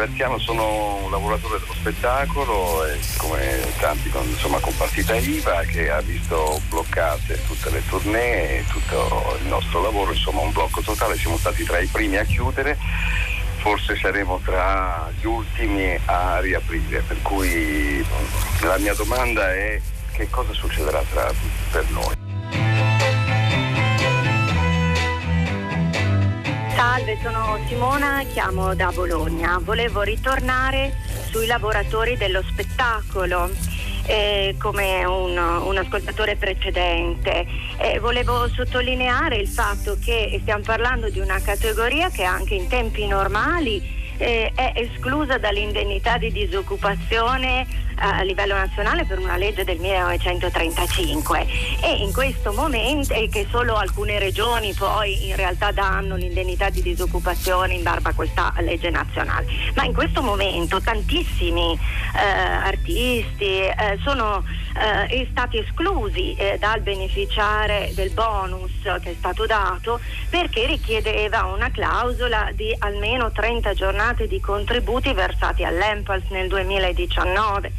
Graziano, sono un lavoratore dello spettacolo come tanti con, insomma, con partita IVA che ha visto bloccate tutte le tournée e tutto il nostro lavoro, insomma un blocco totale, siamo stati tra i primi a chiudere forse saremo tra gli ultimi a riaprire, per cui la mia domanda è che cosa succederà tra, per noi. Salve, sono Simona, chiamo da Bologna. Volevo ritornare sui lavoratori dello spettacolo. Eh, come un, un, ascoltatore precedente. Eh, volevo sottolineare il fatto che stiamo parlando di una categoria che anche in tempi normali eh, è esclusa dall'indennità di disoccupazione a livello nazionale per una legge del 1935 e in questo momento e che solo alcune regioni poi in realtà danno l'indennità di disoccupazione in barba a questa legge nazionale. Ma in questo momento tantissimi eh, artisti eh, sono eh, stati esclusi eh, dal beneficiare del bonus che è stato dato perché richiedeva una clausola di almeno 30 giornate di contributi versati all'Empals nel 2019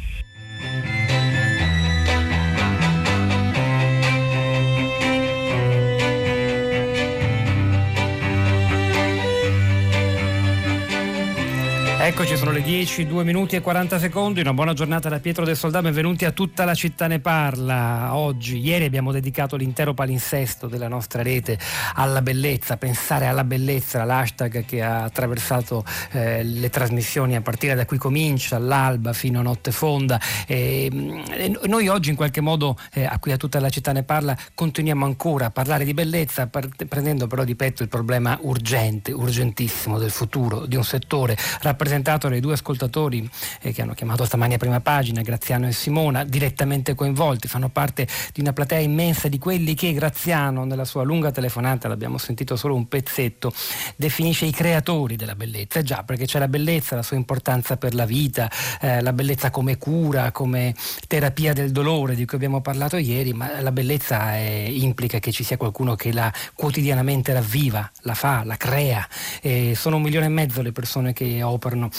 Eccoci, sono le 10, 2 minuti e 40 secondi. Una buona giornata da Pietro del Soldato. Benvenuti a tutta la città ne parla. Oggi, ieri abbiamo dedicato l'intero palinsesto della nostra rete alla bellezza. Pensare alla bellezza, l'hashtag che ha attraversato eh, le trasmissioni a partire da qui comincia, all'alba fino a notte fonda. E, e noi oggi, in qualche modo, eh, a cui a tutta la città ne parla, continuiamo ancora a parlare di bellezza, part- prendendo però di petto il problema urgente, urgentissimo del futuro di un settore rappresentato presentato dai due ascoltatori eh, che hanno chiamato stamani a prima pagina, Graziano e Simona, direttamente coinvolti, fanno parte di una platea immensa di quelli che Graziano nella sua lunga telefonata, l'abbiamo sentito solo un pezzetto, definisce i creatori della bellezza. Eh già, perché c'è la bellezza, la sua importanza per la vita, eh, la bellezza come cura, come terapia del dolore di cui abbiamo parlato ieri, ma la bellezza è, implica che ci sia qualcuno che la quotidianamente ravviva, la fa, la crea. Eh, sono un milione e mezzo le persone che operano all'interno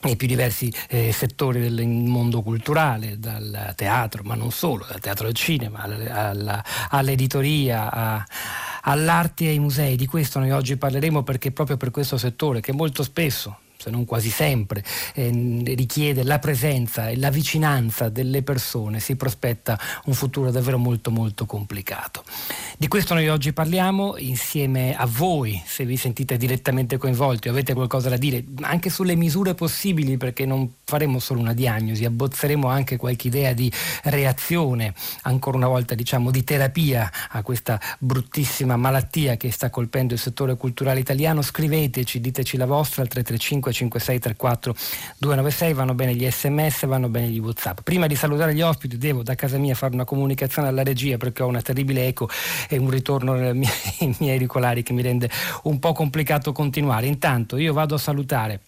nei più diversi eh, settori del mondo culturale, dal teatro, ma non solo, dal teatro al cinema, alla, all'editoria, a, all'arte e ai musei. Di questo noi oggi parleremo perché proprio per questo settore che molto spesso se non quasi sempre, eh, richiede la presenza e la vicinanza delle persone, si prospetta un futuro davvero molto molto complicato. Di questo noi oggi parliamo insieme a voi, se vi sentite direttamente coinvolti o avete qualcosa da dire, anche sulle misure possibili, perché non faremo solo una diagnosi, abbozzeremo anche qualche idea di reazione, ancora una volta diciamo di terapia a questa bruttissima malattia che sta colpendo il settore culturale italiano. Scriveteci, diteci la vostra al 335 5634 296, vanno bene gli sms, vanno bene gli whatsapp. Prima di salutare gli ospiti devo da casa mia fare una comunicazione alla regia perché ho una terribile eco e un ritorno nei miei, nei miei auricolari che mi rende un po' complicato continuare. Intanto io vado a salutare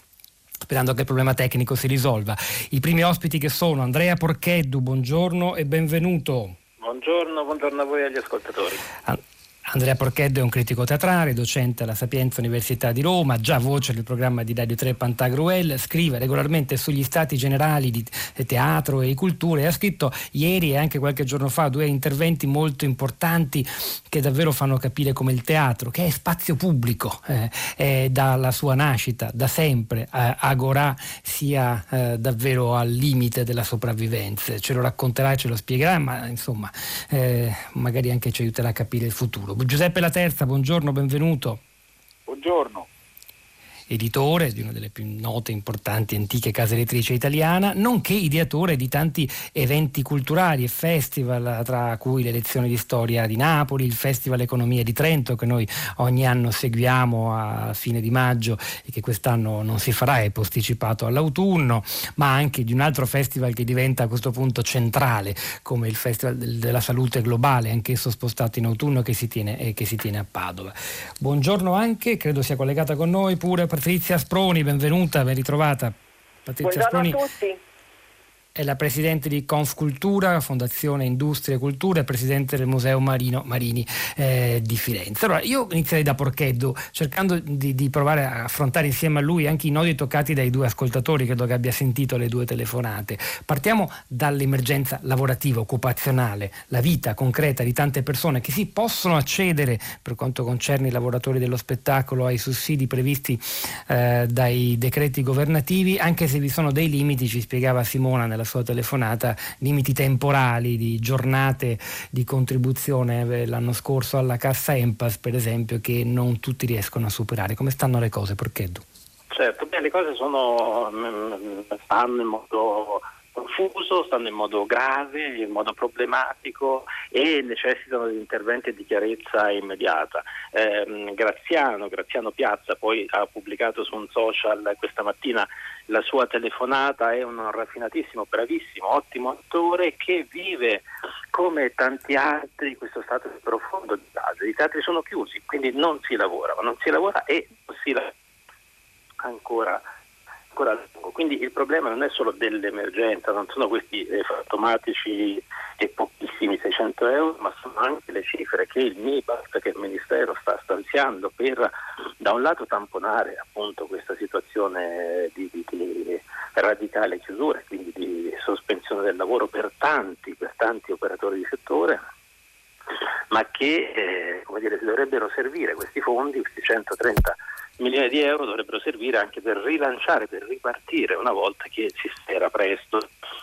sperando che il problema tecnico si risolva. I primi ospiti che sono Andrea Porcheddu, buongiorno e benvenuto. Buongiorno, buongiorno a voi e agli ascoltatori. Ah. Andrea Porcheddo è un critico teatrale, docente alla Sapienza Università di Roma, già voce del programma di Radio 3 Pantagruel, scrive regolarmente sugli stati generali di teatro e cultura e ha scritto ieri e anche qualche giorno fa due interventi molto importanti che davvero fanno capire come il teatro, che è spazio pubblico, eh, è dalla sua nascita, da sempre, eh, Agorà sia eh, davvero al limite della sopravvivenza. Ce lo racconterà ce lo spiegherà, ma insomma eh, magari anche ci aiuterà a capire il futuro. Giuseppe La Terza, buongiorno, benvenuto. Buongiorno editore di una delle più note, importanti, antiche case editrici italiana, nonché ideatore di tanti eventi culturali e festival, tra cui le lezioni di storia di Napoli, il Festival Economia di Trento che noi ogni anno seguiamo a fine di maggio e che quest'anno non si farà, è posticipato all'autunno, ma anche di un altro festival che diventa a questo punto centrale, come il Festival della Salute Globale, anch'esso spostato in autunno che si tiene, eh, che si tiene a Padova. Buongiorno anche, credo sia collegata con noi pure Patrizia Sproni, benvenuta, ben ritrovata. Patrizia Buongiorno Sproni. a tutti. È la presidente di Confcultura, Fondazione Industria e Cultura e presidente del Museo Marino Marini eh, di Firenze. Allora, io inizierei da Porcheddu, cercando di, di, provare a affrontare insieme a lui anche i nodi toccati dai due ascoltatori, credo che abbia sentito le due telefonate. Partiamo dall'emergenza lavorativa, occupazionale, la vita concreta di tante persone che si possono accedere, per quanto concerne i lavoratori dello spettacolo, ai sussidi previsti eh, dai decreti governativi, anche se vi sono dei limiti, ci spiegava Simona nella sua telefonata, limiti temporali di giornate di contribuzione eh, l'anno scorso alla cassa Empas, per esempio, che non tutti riescono a superare. Come stanno le cose, Porcheddu? Certo, beh, le cose sono, mm, stanno in modo confuso, stanno in modo grave, in modo problematico e necessitano di interventi di chiarezza immediata. Eh, Graziano, Graziano Piazza poi ha pubblicato su un social questa mattina la sua telefonata, è un raffinatissimo, bravissimo, ottimo attore che vive come tanti altri questo stato di profondo disagio. I teatri sono chiusi, quindi non si lavora, ma non si lavora e non si lavora ancora ancora lungo. Quindi il problema non è solo dell'emergenza, non sono questi eh, fantomatici e pochissimi 600 euro, ma sono anche le cifre che il MIBAS, che il Ministero sta stanziando per da un lato tamponare appunto questa situazione di, di, di radicale chiusura, quindi di sospensione del lavoro per tanti, per tanti operatori di settore, ma che eh, dire, dovrebbero servire questi fondi, questi 130 milioni di euro dovrebbero servire anche per rilanciare, per ripartire una volta che si spera presto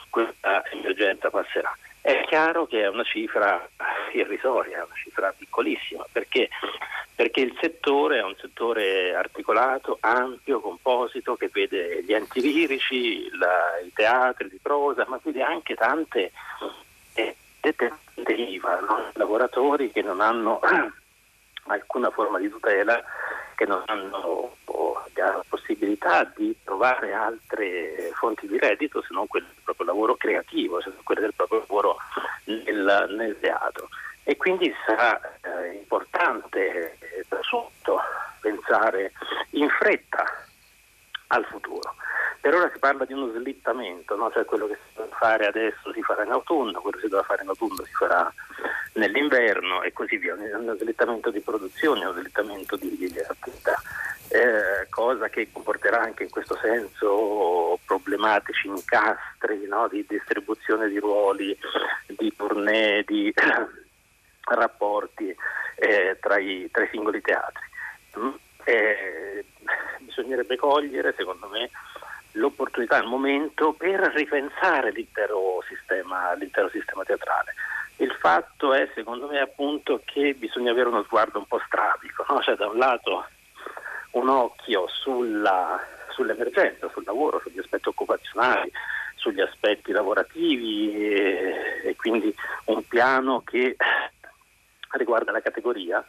questa emergenza passerà. È chiaro che è una cifra irrisoria, una cifra piccolissima, perché? perché il settore è un settore articolato, ampio, composito, che vede gli enti lirici, la, i teatri di prosa, ma vede anche tante eh, IVA, no? lavoratori che non hanno alcuna forma di tutela che non hanno la possibilità di trovare altre fonti di reddito se non quelle del proprio lavoro creativo, se non quelle del proprio lavoro nel, nel teatro. E quindi sarà eh, importante eh, tutto pensare in fretta al futuro. Per ora si parla di uno slittamento, no? cioè quello che si deve fare adesso si farà in autunno, quello che si deve fare in autunno si farà nell'inverno e così via, uno slittamento di produzione, uno slittamento di, di attività, eh, cosa che comporterà anche in questo senso problematici incastri no? di distribuzione di ruoli, di tournée, di rapporti eh, tra, i, tra, i, singoli teatri. Mm? Eh, bisognerebbe cogliere, secondo me, l'opportunità, il momento per ripensare l'intero sistema, l'intero sistema teatrale. Il fatto è, secondo me, appunto che bisogna avere uno sguardo un po' strabico, no? cioè da un lato un occhio sulla, sull'emergenza, sul lavoro, sugli aspetti occupazionali, sugli aspetti lavorativi e, e quindi un piano che riguarda la categoria,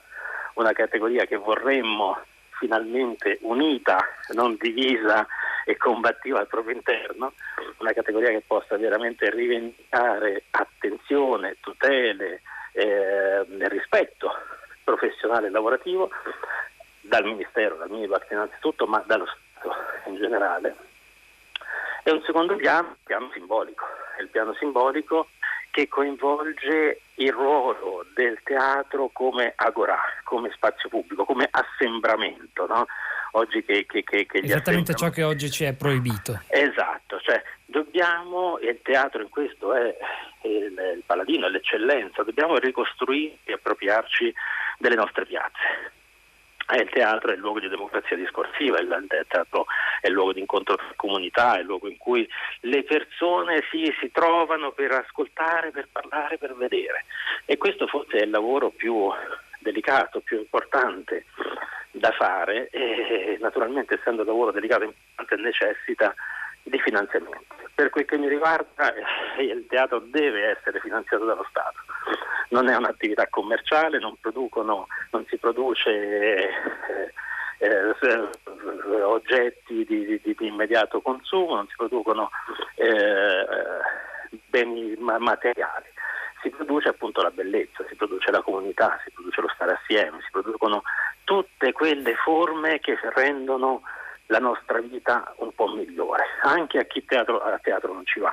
una categoria che vorremmo finalmente unita, non divisa e combattiva al proprio interno, una categoria che possa veramente rivendicare attenzione, tutele, eh, rispetto professionale e lavorativo dal Ministero, dal Minibac innanzitutto, ma dallo Stato in generale. E un secondo piano, il piano simbolico, il piano simbolico che coinvolge il ruolo del teatro come agorà, come spazio pubblico, come assembramento. No? oggi che, che, che, che Esattamente ciò che oggi ci è proibito. Esatto, cioè dobbiamo, e il teatro in questo è il, il paladino, l'eccellenza, dobbiamo ricostruire e appropriarci delle nostre piazze. Eh, il teatro è il luogo di democrazia discorsiva, il teatro è il luogo di incontro tra comunità, è il luogo in cui le persone si, si, trovano per ascoltare, per parlare, per vedere. E questo forse è il lavoro più delicato, più importante da fare e naturalmente essendo un lavoro delicato e importante necessita di finanziamenti. Per quel che mi riguarda eh, il teatro deve essere finanziato dallo Stato, non è un'attività commerciale, non, non si produce eh, eh, oggetti di, di, di, immediato consumo, non si producono eh, beni materiali. Si produce appunto la bellezza, si produce la comunità, si produce lo stare assieme, si producono tutte quelle forme che rendono la nostra vita un po' migliore, anche a chi teatro, a teatro non ci va.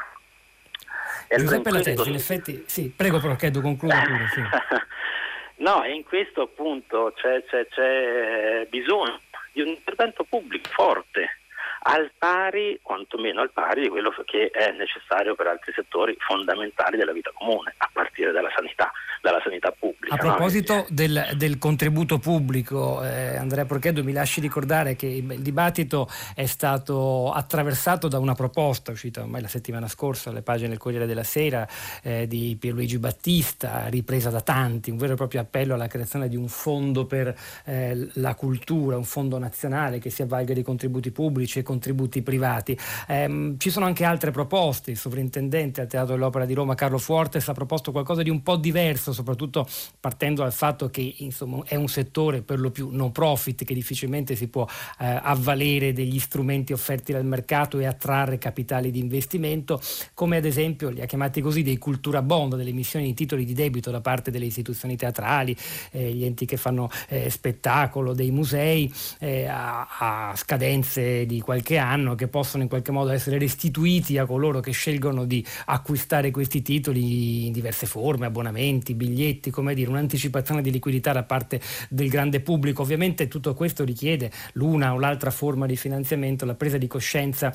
Giuseppe Laterzi, in effetti, sì, prego Procchedo, concludo pure. Sì. no, e in questo appunto c'è, c'è, c'è bisogno di un intervento pubblico forte al pari, quantomeno al pari di quello che è necessario per altri settori fondamentali della vita comune, a partire dalla sanità, dalla sanità pubblica. A proposito no? del, del, contributo pubblico, eh, Andrea Porchedo mi lasci ricordare che il dibattito è stato attraversato da una proposta uscita ormai la settimana scorsa alle pagine del Corriere della Sera eh, di Pierluigi Battista, ripresa da tanti, un vero e proprio appello alla creazione di un fondo per eh, la cultura, un fondo nazionale che si avvalga di contributi pubblici e contributi privati. Eh, ci sono anche altre proposte, il sovrintendente al Teatro dell'Opera di Roma Carlo Fuortes ha proposto qualcosa di un po' diverso, soprattutto partendo dal fatto che insomma, è un settore per lo più no profit che difficilmente si può eh, avvalere degli strumenti offerti dal mercato e attrarre capitali di investimento, come ad esempio li ha chiamati così dei cultura bond, delle emissioni di titoli di debito da parte delle istituzioni teatrali, eh, gli enti che fanno eh, spettacolo, dei musei eh, a, a scadenze di qualche qualche anno che possono in qualche modo essere restituiti a coloro che scelgono di acquistare questi titoli in diverse forme, abbonamenti, biglietti, come dire, un'anticipazione di liquidità da parte del grande pubblico. Ovviamente tutto questo richiede l'una o l'altra forma di finanziamento, la presa di coscienza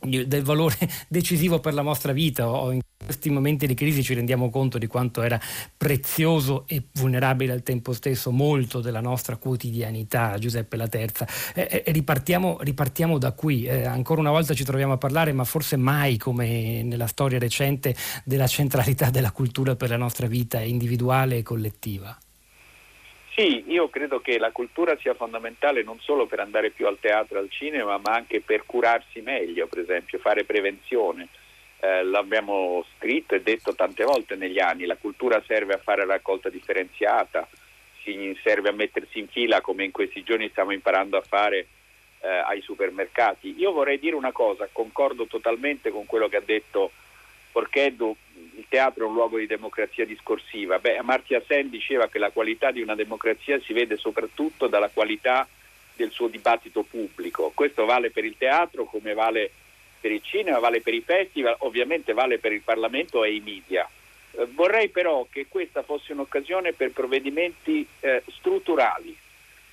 del valore decisivo per la nostra vita o in questi momenti di crisi ci rendiamo conto di quanto era prezioso e vulnerabile al tempo stesso molto della nostra quotidianità, Giuseppe La Terza. Eh, eh, ripartiamo, ripartiamo, da qui, eh, ancora una volta ci troviamo a parlare, ma forse mai come nella storia recente, della centralità della cultura per la nostra vita individuale e collettiva. Sì, io credo che la cultura sia fondamentale non solo per andare più al teatro e al cinema, ma anche per curarsi meglio, per esempio, fare prevenzione. Eh, l'abbiamo scritto e detto tante volte negli anni, la cultura serve a fare raccolta differenziata, serve a mettersi in fila come in questi giorni stiamo imparando a fare eh, ai supermercati. Io vorrei dire una cosa, concordo totalmente con quello che ha detto Porcheddu, il teatro è un luogo di democrazia discorsiva. Beh, Amartya Sen diceva che la qualità di una democrazia si vede soprattutto dalla qualità del suo dibattito pubblico. Questo vale per il teatro come vale per il cinema, vale per i festival, ovviamente vale per il Parlamento e i media. Eh, vorrei però che questa fosse un'occasione per provvedimenti eh, strutturali,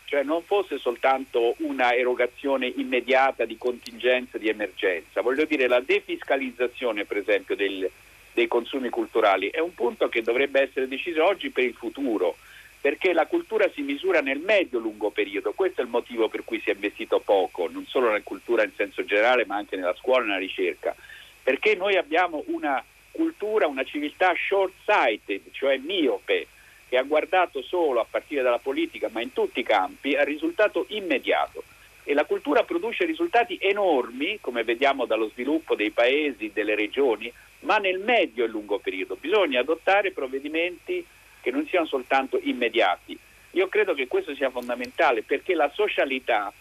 cioè non fosse soltanto una erogazione immediata di contingenza, di emergenza. Voglio dire, la defiscalizzazione, per esempio, del, dei consumi culturali è un punto che dovrebbe essere deciso oggi per il futuro, perché la cultura si misura nel medio-lungo periodo. Questo è il motivo per cui si è investito poco, non solo nella cultura in senso generale, ma anche nella scuola e nella ricerca. Perché noi abbiamo una cultura, una civiltà short-sighted, cioè miope, che ha guardato solo a partire dalla politica, ma in tutti i campi, al risultato immediato. E la cultura produce risultati enormi, come vediamo dallo sviluppo dei paesi, delle regioni, ma nel medio e lungo periodo. Bisogna adottare provvedimenti che non siano soltanto immediati. Io credo che questo sia fondamentale perché la socialità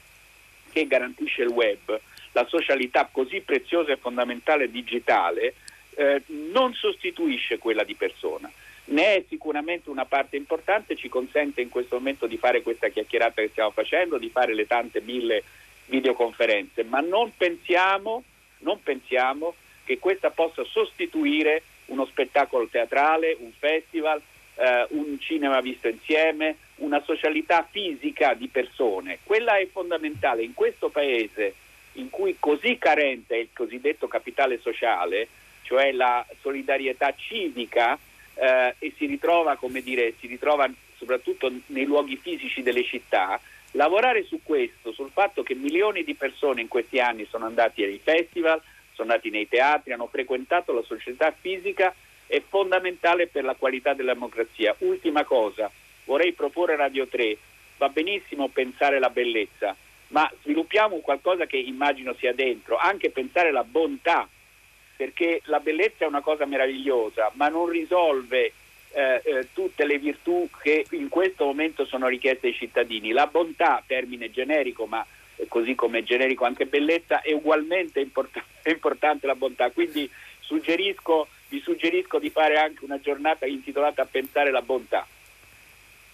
che garantisce il web, la socialità così preziosa e fondamentale digitale, eh, non sostituisce quella di persona ne è sicuramente una parte importante, ci consente in questo momento di fare questa chiacchierata che stiamo facendo, di fare le tante mille videoconferenze, ma non pensiamo, non pensiamo che questa possa sostituire uno spettacolo teatrale, un festival, eh, un cinema visto insieme, una socialità fisica di persone. Quella è fondamentale in questo paese in cui così carente è il cosiddetto capitale sociale, cioè la solidarietà civica, eh, e si ritrova, come dire, si ritrova soprattutto nei luoghi fisici delle città, lavorare su questo, sul fatto che milioni di persone in questi anni sono andati ai festival, sono andati nei teatri, hanno frequentato la società fisica, è fondamentale per la qualità della democrazia. Ultima cosa, vorrei proporre Radio 3, va benissimo pensare la bellezza, ma sviluppiamo qualcosa che immagino sia dentro, anche pensare la bontà perché la bellezza è una cosa meravigliosa, ma non risolve eh, eh, tutte le virtù che in questo momento sono richieste ai cittadini. La bontà, termine generico, ma così come generico anche bellezza, è ugualmente import- importante la bontà. Quindi suggerisco, vi suggerisco di fare anche una giornata intitolata pensare la bontà.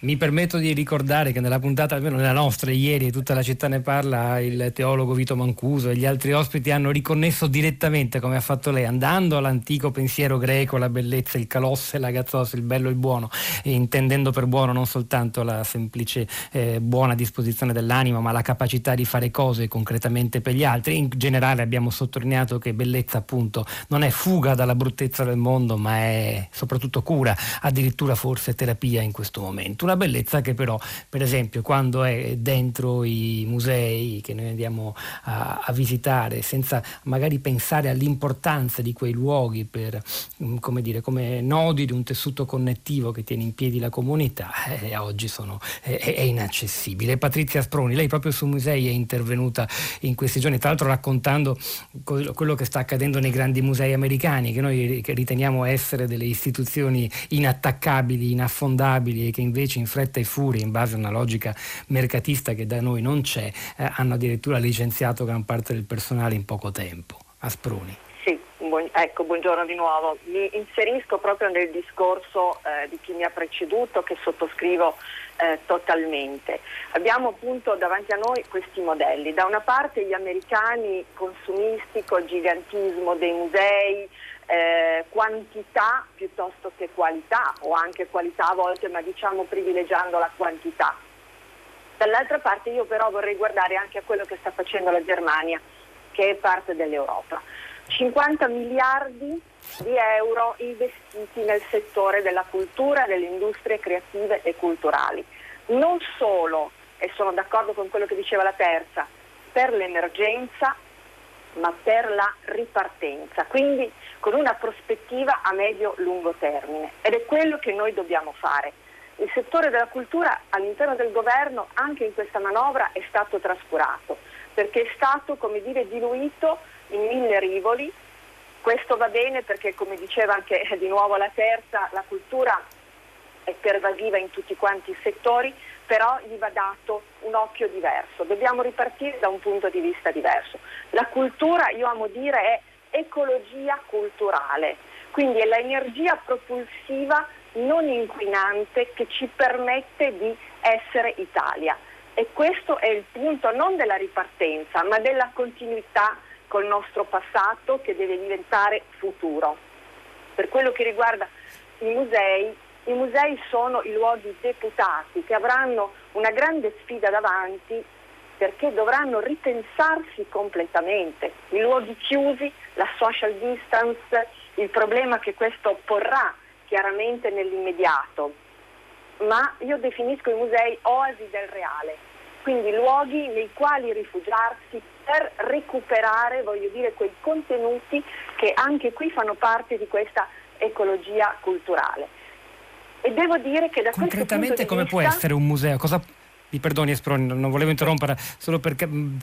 Mi permetto di ricordare che nella puntata, almeno nella nostra, ieri, tutta la città ne parla, il teologo Vito Mancuso e gli altri ospiti hanno riconnesso direttamente, come ha fatto lei, andando all'antico pensiero greco, la bellezza, il calosse, la gazzosa, il bello e il buono, e intendendo per buono non soltanto la semplice eh, buona disposizione dell'anima, ma la capacità di fare cose concretamente per gli altri. In generale abbiamo sottolineato che bellezza appunto non è fuga dalla bruttezza del mondo, ma è soprattutto cura, addirittura forse terapia in questo momento. Una una bellezza che però, per esempio, quando è dentro i musei che noi andiamo a, a visitare, senza magari pensare all'importanza di quei luoghi per, mm, come dire, come nodi di un tessuto connettivo che tiene in piedi la comunità, eh, oggi sono, è, è inaccessibile. Patrizia Sproni, lei proprio su musei è intervenuta in questi giorni, tra l'altro raccontando quello che sta accadendo nei grandi musei americani, che noi riteniamo essere delle istituzioni inattaccabili, inaffondabili e che invece in fretta e furia, in base a una logica mercatista che da noi non c'è, eh, hanno addirittura licenziato gran parte del personale in poco tempo. Asproni. Sì, buon, ecco, buongiorno di nuovo. Mi inserisco proprio nel discorso eh, di chi mi ha preceduto che sottoscrivo eh, totalmente. Abbiamo appunto davanti a noi questi modelli. Da una parte gli americani consumisti col gigantismo dei musei, eh, quantità piuttosto che qualità o anche qualità a volte ma diciamo privilegiando la quantità. Dall'altra parte io però vorrei guardare anche a quello che sta facendo la Germania che è parte dell'Europa. 50 miliardi di euro investiti nel settore della cultura, delle industrie creative e culturali. Non solo, e sono d'accordo con quello che diceva la terza, per l'emergenza, ma per la ripartenza, quindi con una prospettiva a medio-lungo termine. Ed è quello che noi dobbiamo fare. Il settore della cultura all'interno del governo anche in questa manovra è stato trascurato, perché è stato, come dire, diluito in mille rivoli. Questo va bene perché, come diceva anche di nuovo la terza, la cultura è pervasiva in tutti quanti i settori, però gli va dato un occhio diverso, dobbiamo ripartire da un punto di vista diverso. La cultura, io amo dire, è ecologia culturale, quindi è l'energia propulsiva non inquinante che ci permette di essere Italia. E questo è il punto non della ripartenza, ma della continuità col nostro passato che deve diventare futuro. Per quello che riguarda i musei, i musei sono i luoghi deputati che avranno una grande sfida davanti perché dovranno ripensarsi completamente. I luoghi chiusi, la social distance, il problema che questo porrà chiaramente nell'immediato. Ma io definisco i musei oasi del reale, quindi luoghi nei quali rifugiarsi per recuperare, voglio dire, quei contenuti che anche qui fanno parte di questa ecologia culturale. E devo dire che da Concretamente come vista... può essere un museo? Cosa mi perdoni Esproni, non volevo interrompere, solo per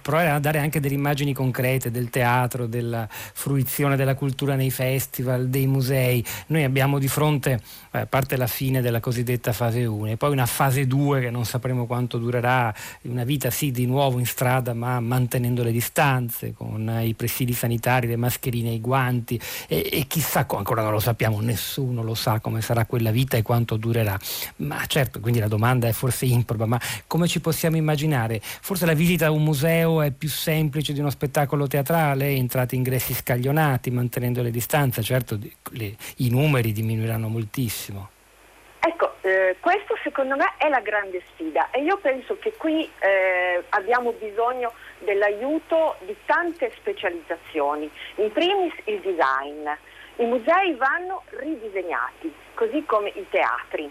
provare a dare anche delle immagini concrete del teatro, della fruizione della cultura nei festival, dei musei. Noi abbiamo di fronte, eh, a parte la fine della cosiddetta fase 1 e poi una fase 2 che non sapremo quanto durerà, una vita sì di nuovo in strada ma mantenendo le distanze, con i presidi sanitari, le mascherine, i guanti e, e chissà, ancora non lo sappiamo, nessuno lo sa come sarà quella vita e quanto durerà. Ma certo, quindi la domanda è forse improba, ma come come ci possiamo immaginare? Forse la visita a un museo è più semplice di uno spettacolo teatrale, entrate ingressi scaglionati, mantenendo le distanze, certo le, i numeri diminuiranno moltissimo. Ecco, eh, questo secondo me è la grande sfida e io penso che qui eh, abbiamo bisogno dell'aiuto di tante specializzazioni. In primis il design. I musei vanno ridisegnati, così come i teatri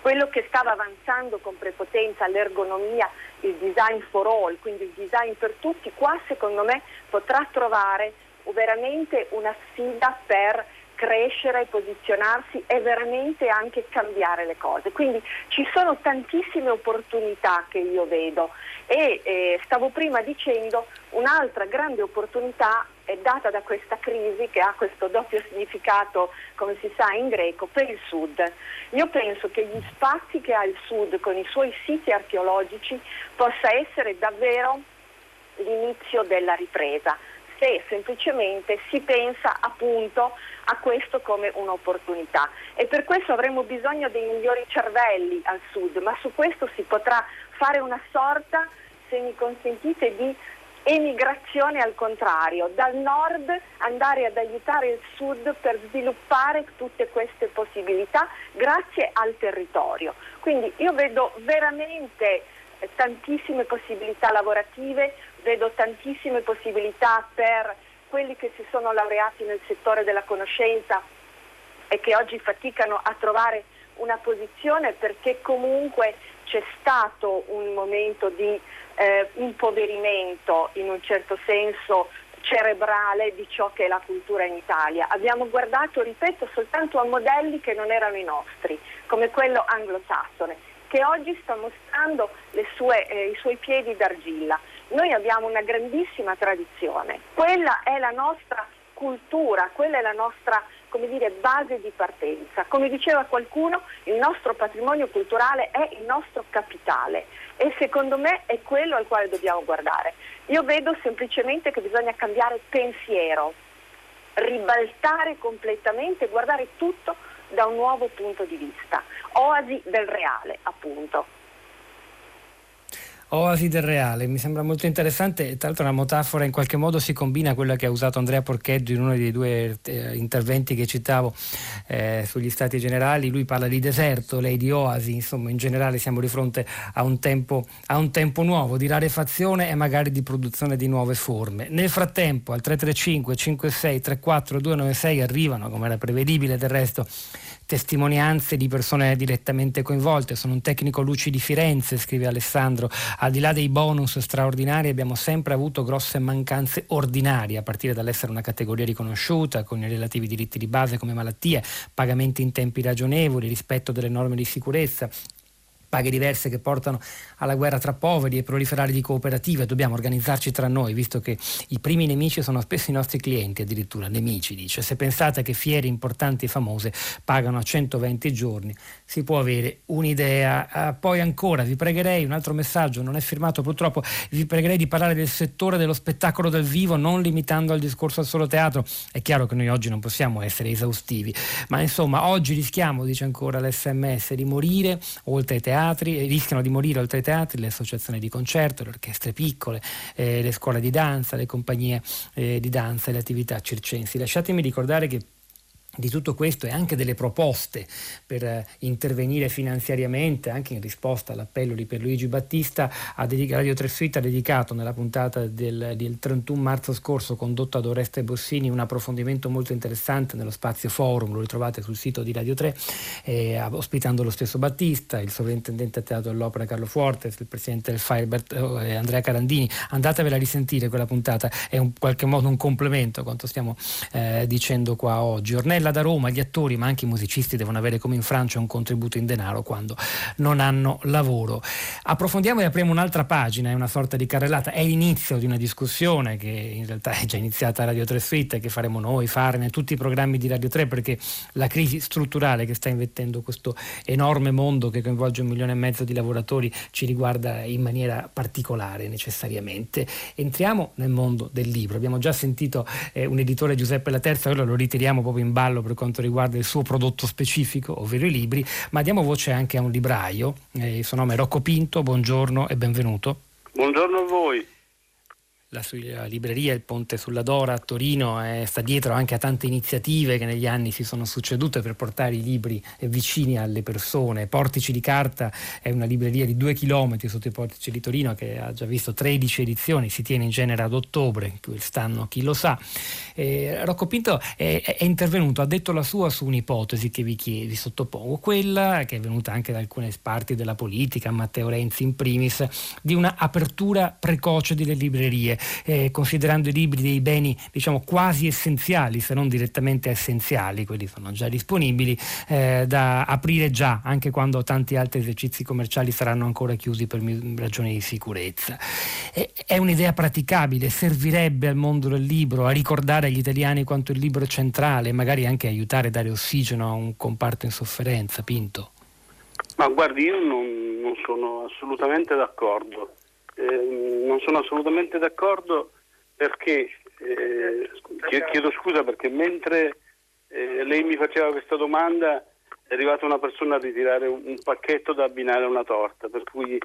quello che stava avanzando con prepotenza l'ergonomia, il design for all, quindi il design per tutti, qua secondo me potrà trovare veramente una sfida per crescere, posizionarsi e veramente anche cambiare le cose. Quindi ci sono tantissime opportunità che io vedo e eh, stavo prima dicendo un'altra grande opportunità è data da questa crisi che ha questo doppio significato, come si sa in greco, per il sud. Io penso che gli spazi che ha il sud con i suoi siti archeologici possa essere davvero l'inizio della ripresa se semplicemente si pensa appunto a questo come un'opportunità e per questo avremo bisogno dei migliori cervelli al sud, ma su questo si potrà fare una sorta, se mi consentite, di emigrazione al contrario, dal nord andare ad aiutare il sud per sviluppare tutte queste possibilità grazie al territorio. Quindi io vedo veramente eh, tantissime possibilità lavorative, vedo tantissime possibilità per quelli che si sono laureati nel settore della conoscenza e che oggi faticano a trovare una posizione perché comunque c'è stato un momento di eh, impoverimento in un certo senso cerebrale di ciò che è la cultura in Italia. Abbiamo guardato, ripeto, soltanto a modelli che non erano i nostri, come quello anglosassone, che oggi sta mostrando sue, eh, i suoi piedi d'argilla. Noi abbiamo una grandissima tradizione, quella è la nostra cultura, quella è la nostra come dire, base di partenza. Come diceva qualcuno, il nostro patrimonio culturale è il nostro capitale e secondo me è quello al quale dobbiamo guardare. Io vedo semplicemente che bisogna cambiare pensiero, ribaltare completamente, guardare tutto da un nuovo punto di vista, oasi del reale appunto. Oasi del reale, mi sembra molto interessante, tra l'altro una metafora in qualche modo si combina a quella che ha usato Andrea Porcheggio in uno dei due eh, interventi che citavo eh, sugli stati generali, lui parla di deserto, lei di oasi, insomma in generale siamo di fronte a un tempo, a un tempo nuovo, di rarefazione e magari di produzione di nuove forme. Nel frattempo al 335 56 34 296 arrivano, come era prevedibile del resto, testimonianze di persone direttamente coinvolte. Sono un tecnico luci di Firenze, scrive Alessandro. Al di là dei bonus straordinari abbiamo sempre avuto grosse mancanze ordinarie, a partire dall'essere una categoria riconosciuta, con i relativi diritti di base come malattie, pagamenti in tempi ragionevoli, rispetto delle norme di sicurezza, paghe diverse che portano alla guerra tra poveri e proliferare di cooperative, dobbiamo organizzarci tra noi, visto che i primi nemici sono spesso i nostri clienti, addirittura nemici, dice. Se pensate che fiere importanti e famose pagano a 120 giorni, si può avere un'idea. Uh, poi ancora vi pregherei, un altro messaggio, non è firmato purtroppo, vi pregherei di parlare del settore dello spettacolo dal vivo, non limitando al discorso al solo teatro. È chiaro che noi oggi non possiamo essere esaustivi, ma insomma oggi rischiamo, dice ancora l'SMS, di morire oltre ai teatri teatri, rischiano di morire oltre ai teatri le associazioni di concerto, le orchestre piccole, eh, le scuole di danza, le compagnie eh, di danza e le attività circensi. Lasciatemi ricordare che di tutto questo e anche delle proposte per eh, intervenire finanziariamente anche in risposta all'appello di Pierluigi Battista a dedica- Radio 3 Suite ha dedicato nella puntata del, del 31 marzo scorso condotta da Oreste Bossini un approfondimento molto interessante nello spazio forum, lo ritrovate sul sito di Radio 3 eh, ospitando lo stesso Battista, il sovrintendente a teatro dell'opera Carlo Fuortes, il presidente del Firebird eh, Andrea Carandini. Andatevela a risentire quella puntata è in qualche modo un complemento a quanto stiamo eh, dicendo qua oggi. Ornella Ornella da Roma, gli attori ma anche i musicisti devono avere come in Francia un contributo in denaro quando non hanno lavoro. Approfondiamo e apriamo un'altra pagina, è una sorta di carrellata, è l'inizio di una discussione che in realtà è già iniziata a Radio 3 Suite che faremo noi, farne tutti i programmi di Radio 3 perché la crisi strutturale che sta invettendo questo enorme mondo che coinvolge un milione e mezzo di lavoratori ci riguarda in maniera particolare necessariamente. Entriamo nel mondo del libro, abbiamo già sentito eh, un editore Giuseppe La Terza, ora lo ritiriamo proprio in ballo cavallo per quanto riguarda il suo prodotto specifico, ovvero i libri, ma diamo voce anche a un libraio, eh, il suo nome è Rocco Pinto, buongiorno e benvenuto. Buongiorno a voi la sua libreria Il Ponte sulla Dora a Torino eh, sta dietro anche a tante iniziative che negli anni si sono succedute per portare i libri vicini alle persone. Portici di Carta è una libreria di due chilometri sotto i portici di Torino che ha già visto 13 edizioni, si tiene in genere ad ottobre, quest'anno chi lo sa. Eh, Rocco Pinto è, è, intervenuto, ha detto la sua su un'ipotesi che vi, chiedi, vi sottopongo, quella che è venuta anche da alcune parti della politica, Matteo Renzi in primis, di una apertura precoce delle librerie eh, considerando i libri dei beni diciamo quasi essenziali, se non direttamente essenziali, quelli sono già disponibili, eh, da aprire già, anche quando tanti altri esercizi commerciali saranno ancora chiusi per ragioni di sicurezza. Eh, è un'idea praticabile, servirebbe al mondo del libro a ricordare agli italiani quanto il libro è centrale, magari anche aiutare a dare ossigeno a un comparto in sofferenza. Pinto. Ma guardi, io non, non sono assolutamente d'accordo. Eh, non sono assolutamente d'accordo perché Eh, chiedo scusa perché mentre eh, lei mi faceva questa domanda è arrivata una persona a ritirare un, un pacchetto da abbinare a una torta, per cui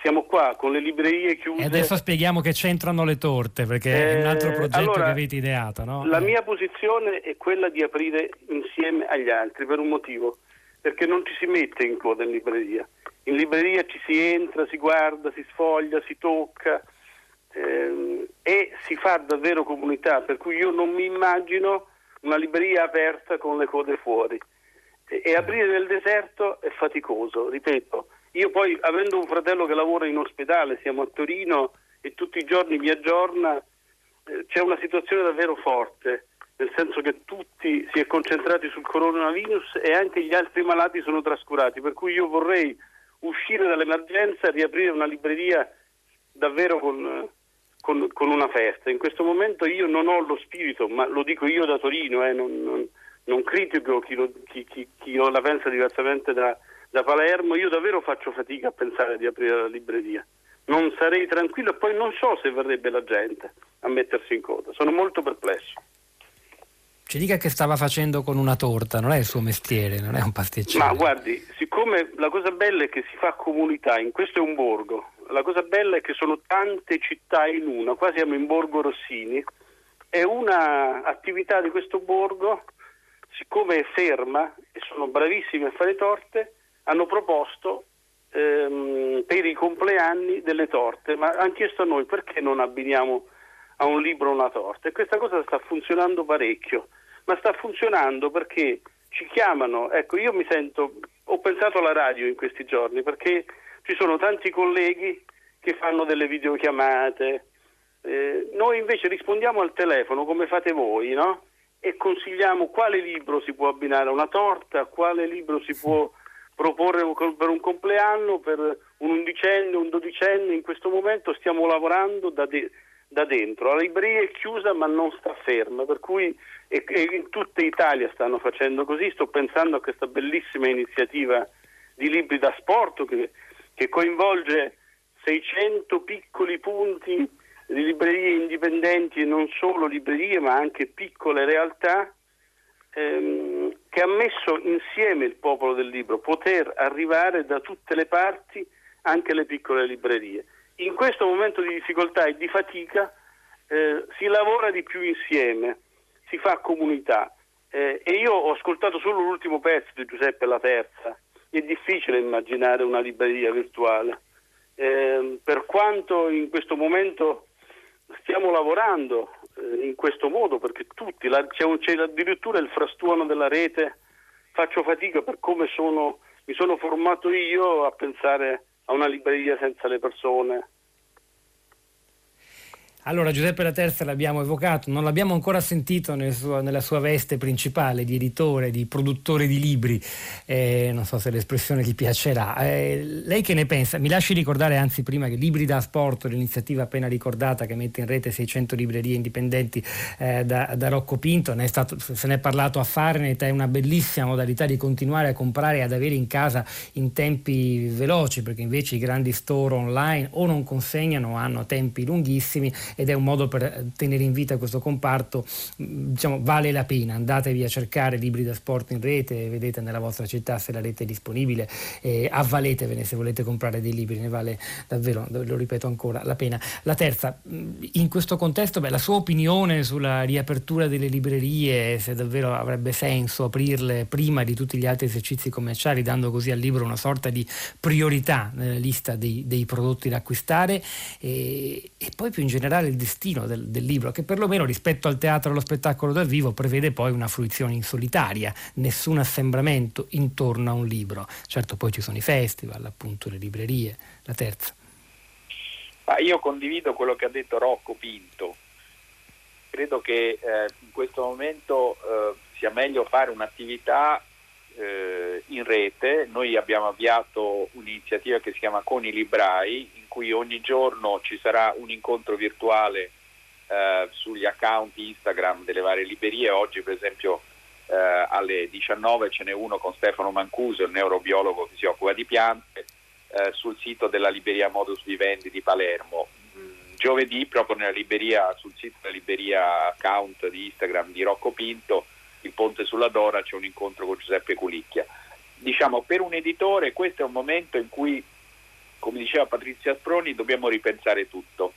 siamo qua con le librerie chiuse. E adesso spieghiamo che c'entrano le torte, perché eh, è un altro progetto allora, che avete ideato, no? La mia posizione è quella di aprire insieme agli altri per un motivo, perché non ci si mette in coda in libreria. In libreria ci si entra, si guarda, si sfoglia, si tocca ehm, e si fa davvero comunità, per cui io non mi immagino una libreria aperta con le code fuori. E, e aprire nel deserto è faticoso, ripeto io poi, avendo un fratello che lavora in ospedale, siamo a Torino e tutti i giorni mi aggiorna, eh, c'è una situazione davvero forte, nel senso che tutti si è concentrati sul coronavirus e anche gli altri malati sono trascurati, per cui io vorrei uscire dall'emergenza e riaprire una libreria davvero con, con, con, una festa. In questo momento io non ho lo spirito, ma lo dico io da Torino, eh, non, non, non, critico chi, lo, chi, chi, chi la pensa diversamente da, da Palermo, io davvero faccio fatica a pensare di aprire la libreria. Non sarei tranquillo e poi non so se verrebbe la gente a mettersi in coda. Sono molto perplesso. Ci dica che stava facendo con una torta, non è il suo mestiere, non è un pasticcere. Ma guardi, siccome la cosa bella è che si fa comunità, in questo è un borgo, la cosa bella è che sono tante città in una, qua siamo in Borgo Rossini, è una attività di questo borgo, siccome è ferma e sono bravissimi a fare torte, hanno proposto ehm, per i compleanni delle torte, ma hanno chiesto a noi perché non abbiniamo a un libro una torta e questa cosa sta funzionando parecchio, ma sta funzionando perché ci chiamano, ecco io mi sento, ho pensato alla radio in questi giorni perché ci sono tanti colleghi che fanno delle videochiamate, eh, noi invece rispondiamo al telefono come fate voi, no? E consigliamo quale libro si può abbinare a una torta, quale libro si può proporre per un compleanno, per un undicenne, un dodicenne, in questo momento stiamo lavorando da, de- da dentro. La libreria è chiusa ma non sta ferma, per cui e, e in tutta Italia stanno facendo così, sto pensando a questa bellissima iniziativa di libri da sport che, che coinvolge 600 piccoli punti di librerie indipendenti e non solo librerie ma anche piccole realtà ehm, che ha messo insieme il popolo del libro, poter arrivare da tutte le parti, anche le piccole librerie. In questo momento di difficoltà e di fatica eh, si lavora di più insieme, si fa comunità. Eh, e io ho ascoltato solo l'ultimo pezzo di Giuseppe La Terza. È difficile immaginare una libreria virtuale. Eh, per quanto in questo momento stiamo lavorando eh, in questo modo perché tutti, la, c'è, un, c'è, addirittura il frastuono della rete, faccio fatica per come sono, mi sono formato io a pensare una libreria senza le persone, allora Giuseppe La Terza l'abbiamo evocato, non l'abbiamo ancora sentito nel suo, nella sua veste principale di editore, di produttore di libri, eh, non so se l'espressione gli piacerà. Eh, lei che ne pensa? Mi lasci ricordare anzi prima che Libri da Sport, l'iniziativa appena ricordata che mette in rete 600 librerie indipendenti eh, da, da, Rocco Pinto, ne stato, se ne è parlato a Farnet, è una bellissima modalità di continuare a comprare e ad avere in casa in tempi veloci, perché invece i grandi store online o non consegnano o hanno tempi lunghissimi ed è un modo per tenere in vita questo comparto, mm, diciamo, vale la pena, andatevi a cercare libri da sport in rete, vedete nella vostra città se la rete è disponibile, eh, avvaletevene se volete comprare dei libri, ne vale davvero, lo ripeto ancora, la pena. La terza, mm, in questo contesto, beh, la sua opinione sulla riapertura delle librerie, se davvero avrebbe senso aprirle prima di tutti gli altri esercizi commerciali, dando così al libro una sorta di priorità nella lista dei, dei prodotti da acquistare e, e poi più in generale il destino del, del, libro, che perlomeno rispetto al teatro e allo spettacolo dal vivo prevede poi una fruizione in solitaria, nessun assembramento intorno a un libro. Certo poi ci sono i festival, appunto le librerie, la terza. Ma io condivido quello che ha detto Rocco Pinto. Credo che eh, in questo momento eh, sia meglio fare un'attività eh, in rete. Noi abbiamo avviato un'iniziativa che si chiama Con i Librai, cui ogni giorno ci sarà un incontro virtuale eh, sugli account Instagram delle varie librerie. Oggi per esempio eh, alle 19 ce n'è uno con Stefano Mancuso, il neurobiologo che si occupa di piante, eh, sul sito della libreria Modus Vivendi di Palermo. Mm, giovedì proprio libreria, sul sito della libreria account di Instagram di Rocco Pinto, il Ponte sulla Dora, c'è un incontro con Giuseppe Culicchia. Diciamo, per un editore questo è un momento in cui, come diceva Patrizia Sproni, dobbiamo ripensare tutto.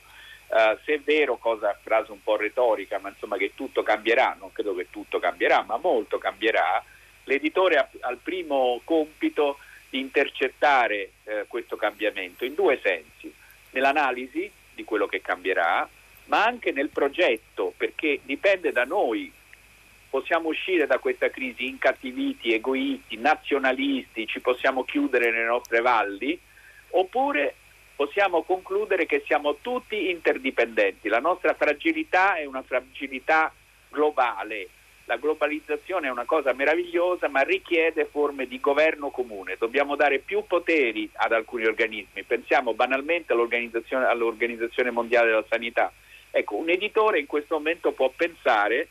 Uh, se è vero, cosa frase un po' retorica, ma insomma che tutto cambierà, non credo che tutto cambierà, ma molto cambierà, l'editore ha, il primo compito di intercettare eh, questo cambiamento in due sensi, nell'analisi di quello che cambierà, ma anche nel progetto, perché dipende da noi. Possiamo uscire da questa crisi incattiviti, egoisti, nazionalisti, ci possiamo chiudere nelle nostre valli, oppure possiamo concludere che siamo tutti interdipendenti. La nostra fragilità è una fragilità globale la globalizzazione è una cosa meravigliosa ma richiede forme di governo comune, dobbiamo dare più poteri ad alcuni organismi, pensiamo banalmente all'Organizzazione, all'Organizzazione Mondiale della Sanità. Ecco, un editore in questo momento può pensare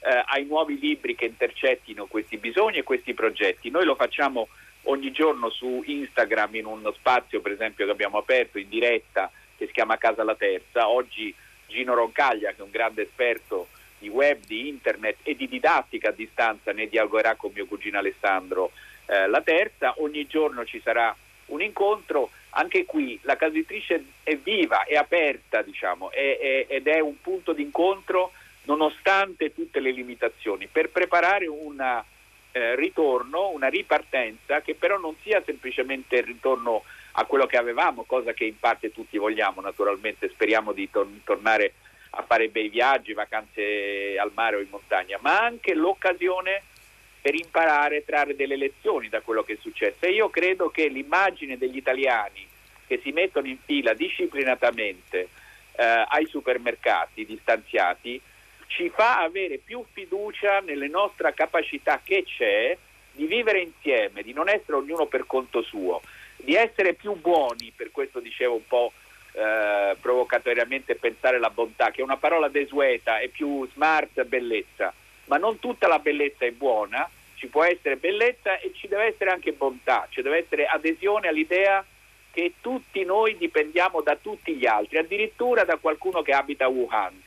eh, ai nuovi libri che intercettino questi bisogni e questi progetti. Noi lo facciamo ogni giorno su Instagram in uno spazio per esempio che abbiamo aperto in diretta che si chiama Casa la Terza. Oggi Gino Roncaglia, che è un grande esperto di web, di internet e di didattica a distanza ne dialogherà con mio cugino Alessandro eh, la terza, ogni giorno ci sarà un incontro, anche qui la casa editrice è viva, è aperta diciamo, è, è, ed è un punto di incontro nonostante tutte le limitazioni, per preparare un eh, ritorno, una ripartenza che però non sia semplicemente il ritorno a quello che avevamo, cosa che in parte tutti vogliamo naturalmente, speriamo di tor- tornare a fare bei viaggi, vacanze al mare o in montagna, ma anche l'occasione per imparare, trarre delle lezioni da quello che è successo. E io credo che l'immagine degli italiani che si mettono in fila disciplinatamente eh, ai supermercati distanziati ci fa avere più fiducia nelle nostre capacità che c'è di vivere insieme, di non essere ognuno per conto suo, di essere più buoni, per questo dicevo un po' eh, provocatoriamente pensare la bontà, che è una parola desueta, è più smart bellezza, ma non tutta la bellezza è buona, ci può essere bellezza e ci deve essere anche bontà, ci deve essere adesione all'idea che tutti noi dipendiamo da tutti gli altri, addirittura da qualcuno che abita a Wuhan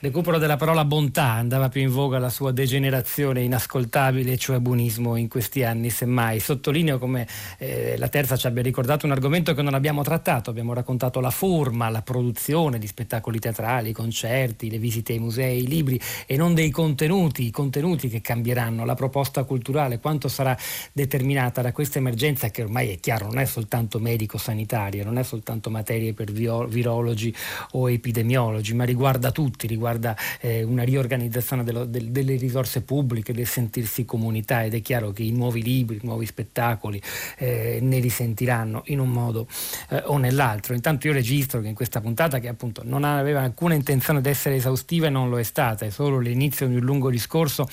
recupero della parola bontà andava più in voga la sua degenerazione inascoltabile, cioè buonismo in questi anni, semmai. Sottolineo come eh, la terza ci abbia ricordato un argomento che non abbiamo trattato, abbiamo raccontato la forma, la produzione di spettacoli teatrali, concerti, le visite ai musei, i libri e non dei contenuti, i contenuti che cambieranno, la proposta culturale, quanto sarà determinata da questa emergenza che ormai è chiaro non è soltanto medico-sanitaria, non è soltanto materie per virologi o epidemiologi, ma riguarda tutti, riguarda riguarda eh, una riorganizzazione dello, del, delle risorse pubbliche, del sentirsi comunità ed è chiaro che i nuovi libri, i nuovi spettacoli eh, ne risentiranno in un modo eh, o nell'altro. Intanto io registro che in questa puntata che appunto non aveva alcuna intenzione di essere esaustiva e non lo è stata, è solo l'inizio di un lungo discorso,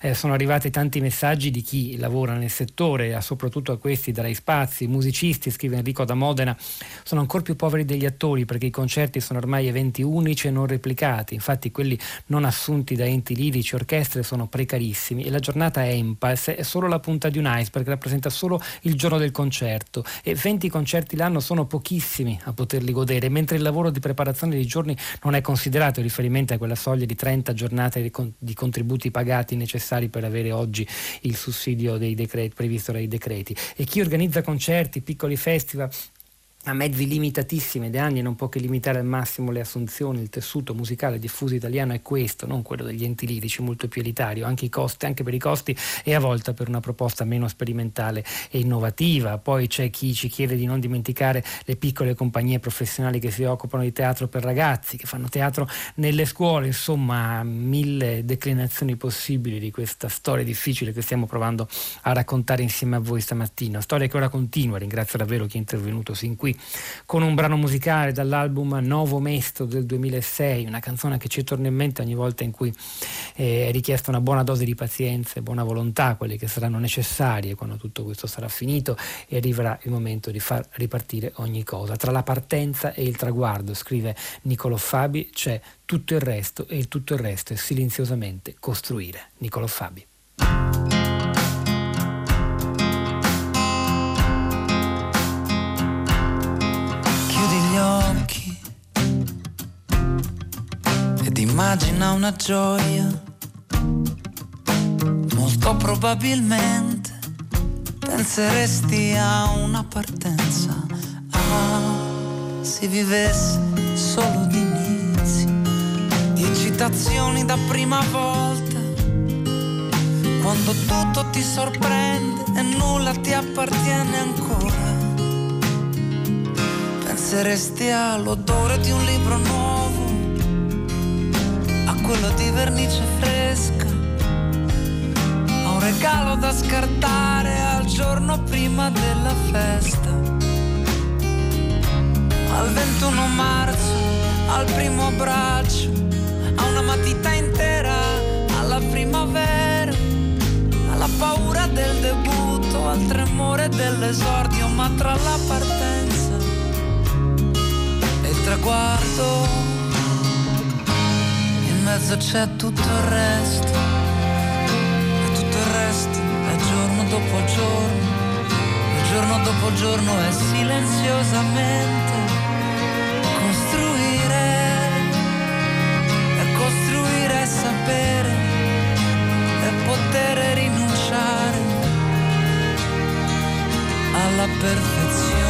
eh, sono arrivati tanti messaggi di chi lavora nel settore, soprattutto a questi darai spazi, musicisti, scrive Enrico da Modena, sono ancora più poveri degli attori perché i concerti sono ormai eventi unici e non replicati. Infatti infatti quelli non assunti da enti lirici, orchestre sono precarissimi e la giornata EMPAS è solo la punta di un iceberg, rappresenta solo il giorno del concerto e 20 concerti l'anno sono pochissimi a poterli godere, mentre il lavoro di preparazione dei giorni non è considerato in riferimento a quella soglia di 30 giornate di contributi pagati necessari per avere oggi il sussidio dei decreti, previsto dai decreti. E chi organizza concerti, piccoli festival, a mezzi limitatissimi da anni non può che limitare al massimo le assunzioni, il tessuto musicale diffuso italiano è questo, non quello degli enti lirici, molto più elitario, anche, costi, anche per i costi e a volte per una proposta meno sperimentale e innovativa. Poi c'è chi ci chiede di non dimenticare le piccole compagnie professionali che si occupano di teatro per ragazzi, che fanno teatro nelle scuole, insomma mille declinazioni possibili di questa storia difficile che stiamo provando a raccontare insieme a voi stamattina. Storia che ora continua, ringrazio davvero chi è intervenuto sin qui con un brano musicale dall'album Novo Mesto del 2006, una canzone che ci torna in mente ogni volta in cui eh, è richiesta una buona dose di pazienza e buona volontà, quelle che saranno necessarie quando tutto questo sarà finito e arriverà il momento di far ripartire ogni cosa. Tra la partenza e il traguardo, scrive Niccolò Fabi, c'è tutto il resto e il tutto il resto è silenziosamente costruire. Niccolò Fabi. Ed immagina una gioia. Molto probabilmente penseresti a una partenza. Ah, si vivesse solo di inizi, di citazioni da prima volta. Quando tutto ti sorprende e nulla ti appartiene ancora. Penseresti all'odore di un libro nuovo, quello di vernice fresca, a un regalo da scartare al giorno prima della festa. Al 21 marzo, al primo abbraccio, a una matita intera, alla primavera, alla paura del debutto, al tremore dell'esordio, ma tra la partenza e il traguardo, mezzo c'è tutto il resto, e tutto il resto è giorno dopo giorno, e giorno dopo giorno è silenziosamente costruire, e costruire sapere, e poter rinunciare alla perfezione.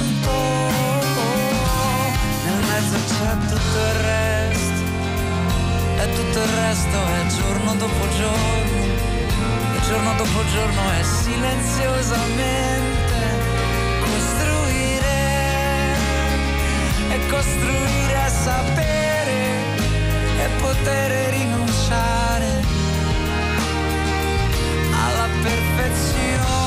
Testamento, nel mezzo c'è tutto il resto, e tutto il resto è giorno dopo giorno, e giorno dopo giorno è silenziosamente costruire, e costruire a sapere, e poter rinunciare alla perfezione.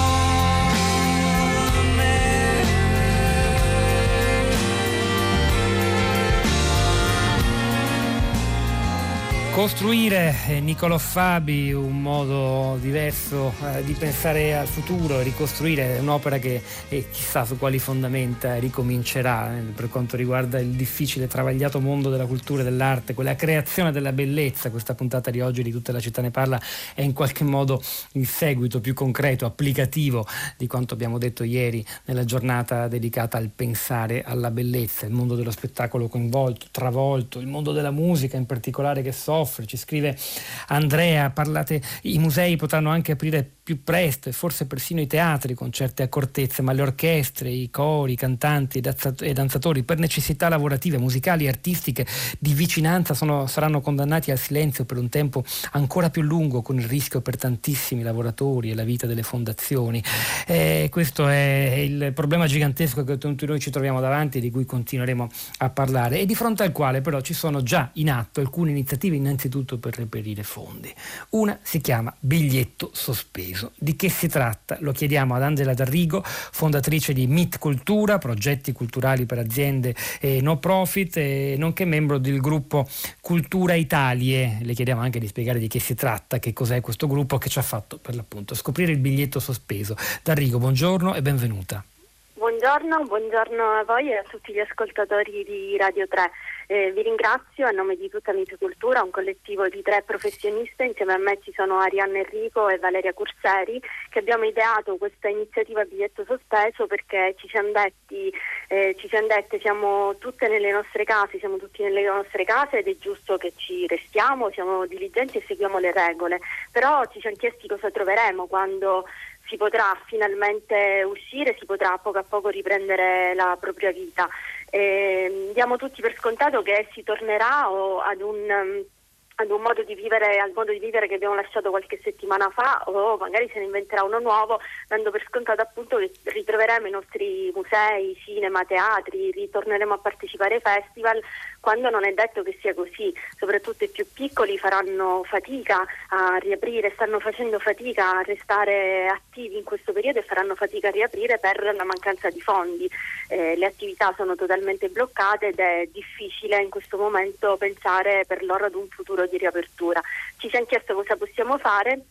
Costruire, eh, Niccolò Fabi, un modo diverso eh, di pensare al futuro, ricostruire un'opera che eh, chissà su quali fondamenta ricomincerà eh, per quanto riguarda il difficile, travagliato mondo della cultura e dell'arte, quella creazione della bellezza. Questa puntata di oggi di Tutta la città ne parla è in qualche modo il seguito più concreto, applicativo di quanto abbiamo detto ieri nella giornata dedicata al pensare alla bellezza, il mondo dello spettacolo coinvolto, travolto, il mondo della musica in particolare che soffre. Ci scrive Andrea, parlate, i musei potranno anche aprire più presto e forse persino i teatri con certe accortezze, ma le orchestre, i cori, i cantanti e danzatori per necessità lavorative, musicali e artistiche di vicinanza sono, saranno condannati al silenzio per un tempo ancora più lungo con il rischio per tantissimi lavoratori e la vita delle fondazioni. Eh, questo è il problema gigantesco che tutti noi ci troviamo davanti e di cui continueremo a parlare e di fronte al quale però ci sono già in atto alcune iniziative innanzitutto per reperire fondi. Una si chiama biglietto sospeso. Di che si tratta? Lo chiediamo ad Angela D'Arrigo, fondatrice di MIT Cultura, progetti culturali per aziende e no profit, e nonché membro del gruppo Cultura Italie. Le chiediamo anche di spiegare di che si tratta, che cos'è questo gruppo che ci ha fatto per l'appunto scoprire il biglietto sospeso. D'Arrigo, buongiorno e benvenuta. Buongiorno, buongiorno a voi e a tutti gli ascoltatori di Radio 3. Eh, vi ringrazio a nome di tutta Mitocultura, un collettivo di tre professioniste, insieme a me ci sono Arianna Enrico e Valeria Curseri, che abbiamo ideato questa iniziativa biglietto sospeso perché ci siamo detti, eh, ci siamo dette, siamo tutte nelle nostre case, siamo tutti nelle nostre case ed è giusto che ci restiamo, siamo diligenti e seguiamo le regole, però ci siamo chiesti cosa troveremo quando si potrà finalmente uscire, si potrà a poco a poco riprendere la propria vita. Eh, diamo tutti per scontato che si tornerà ad un ad un modo di vivere, al modo di vivere che abbiamo lasciato qualche settimana fa o magari se ne inventerà uno nuovo, dando per scontato appunto che ritroveremo i nostri musei, cinema, teatri, ritorneremo a partecipare ai festival, quando non è detto che sia così, soprattutto i più piccoli faranno fatica a riaprire, stanno facendo fatica a restare attivi in questo periodo e faranno fatica a riaprire per la mancanza di fondi. Eh, le attività sono totalmente bloccate ed è difficile in questo momento pensare per loro ad un futuro di riapertura. Ci siamo chiesto cosa possiamo fare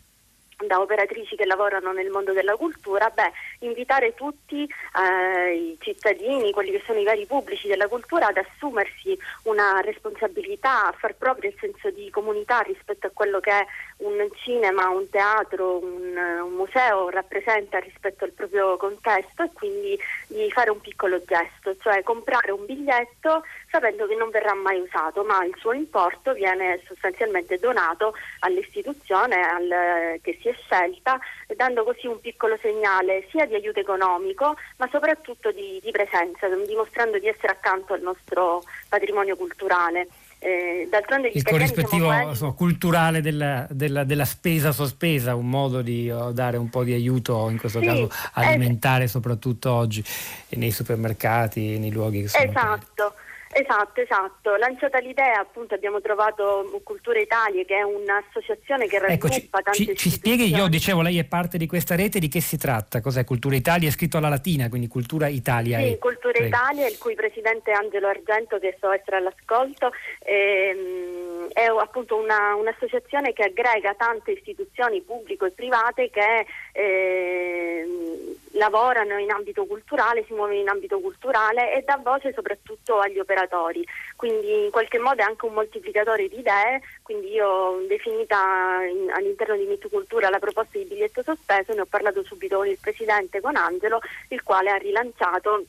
da operatrici che lavorano nel mondo della cultura, beh, invitare tutti eh, i cittadini, quelli che sono i vari pubblici della cultura, ad assumersi una responsabilità, a far proprio il senso di comunità rispetto a quello che un cinema, un teatro, un, un museo rappresenta rispetto al proprio contesto e quindi di fare un piccolo gesto, cioè comprare un biglietto sapendo che non verrà mai usato, ma il suo importo viene sostanzialmente donato all'istituzione al, che si è scelta, dando così un piccolo segnale sia di aiuto economico, ma soprattutto di, di presenza, dimostrando di essere accanto al nostro patrimonio culturale. Eh, il corrispettivo quelli... culturale della, della, della, spesa sospesa, un modo di oh, dare un po' di aiuto, in questo sì, caso alimentare, eh, soprattutto oggi nei supermercati, nei luoghi che sono. Esatto. Aperti. Esatto, esatto. Lanciata l'idea, appunto, abbiamo trovato Cultura Italia, che è un'associazione che raggruppa ecco, ci, tante ci, ci spieghi, io dicevo, lei è parte di questa rete, di che si tratta? Cos'è Cultura Italia? È scritto alla latina, quindi Cultura Italia. Sì, è... Cultura Prego. Italia, il cui presidente Angelo Argento, che so essere all'ascolto, ehm, è appunto una, un'associazione che aggrega tante istituzioni pubbliche e private che ehm, lavorano in ambito culturale, si muovono in ambito culturale e dà voce soprattutto agli operatori, quindi in qualche modo è anche un moltiplicatore di idee, quindi io ho definita in, all'interno di Cultura la proposta di biglietto sospeso, ne ho parlato subito con il Presidente, con Angelo, il quale ha rilanciato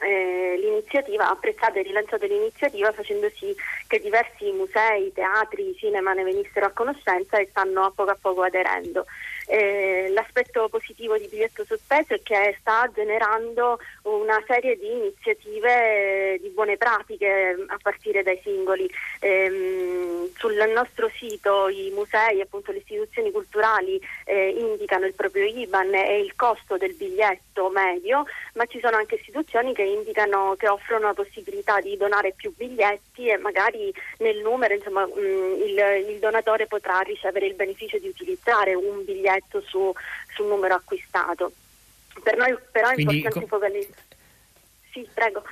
eh, l'iniziativa, apprezzato e rilanciato l'iniziativa facendo sì che diversi musei, teatri, cinema ne venissero a conoscenza e stanno a poco a poco aderendo. Eh, l'aspetto positivo di biglietto sospeso è che sta generando una serie di iniziative eh, di buone pratiche a partire dai singoli. Eh, sul nostro sito i musei, appunto le istituzioni culturali eh, indicano il proprio IBAN e il costo del biglietto medio, ma ci sono anche istituzioni che indicano che offrono la possibilità di donare più biglietti e magari nel numero insomma, mh, il, il donatore potrà ricevere il beneficio di utilizzare un biglietto effetto su, sul numero acquistato. Per noi però è Quindi, importante co- focalizzare. Sì, prego.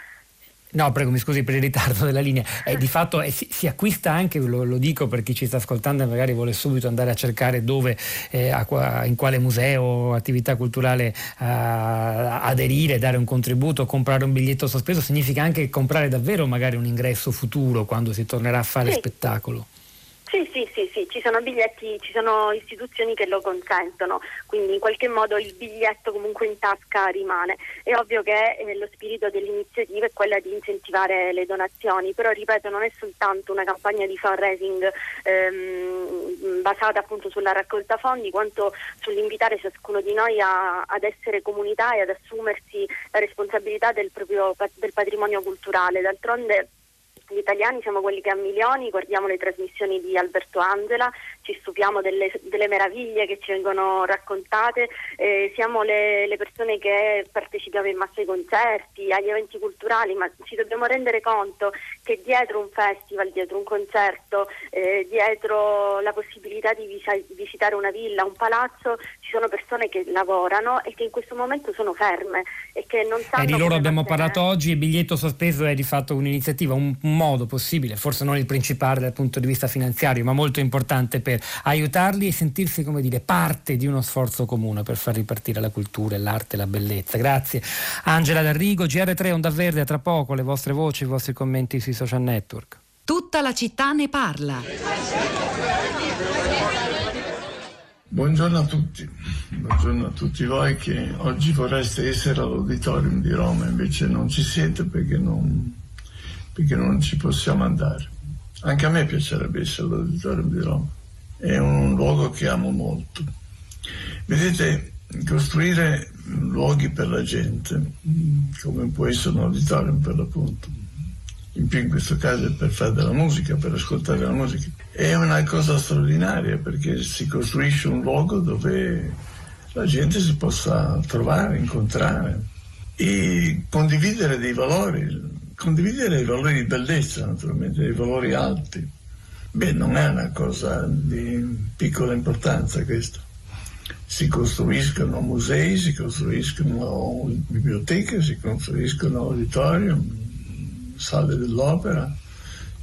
No, prego, mi scusi per il ritardo della linea. Eh, di fatto eh, si, si, acquista anche, lo, lo, dico per chi ci sta ascoltando e magari vuole subito andare a cercare dove, eh, a, in quale museo o attività culturale aderire, dare un contributo, comprare un biglietto sospeso, significa anche comprare davvero magari un ingresso futuro quando si tornerà a fare sì. spettacolo. Sì, sì, sì, sì, ci sono biglietti, ci sono istituzioni che lo consentono, quindi in qualche modo il biglietto comunque in tasca rimane. È ovvio che eh, lo spirito dell'iniziativa è quella di incentivare le donazioni, però ripeto non è soltanto una campagna di fundraising ehm, basata appunto sulla raccolta fondi, quanto sull'invitare ciascuno di noi a, ad essere comunità e ad assumersi la responsabilità del proprio del patrimonio culturale. D'altronde gli italiani siamo quelli che a milioni guardiamo le trasmissioni di Alberto Angela, ci stupiamo delle, delle meraviglie che ci vengono raccontate, eh, siamo le, le, persone che partecipiamo in massa ai concerti, agli eventi culturali, ma ci dobbiamo rendere conto che dietro un festival, dietro un concerto, eh, dietro la possibilità di visitare una villa, un palazzo, sono persone che lavorano e che in questo momento sono ferme e che non sanno... E di loro abbiamo parlato oggi, il biglietto sospeso è di fatto un'iniziativa, un, modo possibile, forse non il principale dal punto di vista finanziario, ma molto importante per aiutarli e sentirsi come dire parte di uno sforzo comune per far ripartire la cultura, l'arte e la bellezza. Grazie Angela D'Arrigo, GR3 Onda Verde, a tra poco le vostre voci, i vostri commenti sui social network. Tutta la città ne parla. Buongiorno a tutti, buongiorno a tutti voi che oggi vorreste essere all'auditorium di Roma, invece non ci siete perché non, perché non ci possiamo andare. Anche a me piacerebbe essere all'auditorium di Roma, è un luogo che amo molto. Vedete, costruire luoghi per la gente, come può essere un auditorium per l'appunto, in più in questo caso è per fare della musica, per ascoltare la musica. È una cosa straordinaria perché si costruisce un luogo dove la gente si possa trovare, incontrare e condividere dei valori, condividere i valori di bellezza naturalmente, dei valori alti. Beh, non è una cosa di piccola importanza questo. Si costruiscono musei, si costruiscono biblioteche, si costruiscono auditorium, sale dell'opera,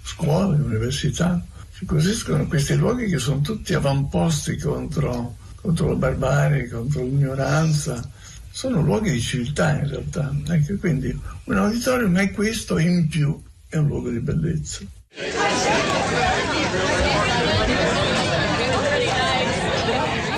scuole, università. Si costruiscono questi luoghi che sono tutti avamposti contro, contro la barbarie, contro l'ignoranza. Sono luoghi di civiltà in realtà. Ecco, quindi un auditorium è questo in più, è un luogo di bellezza.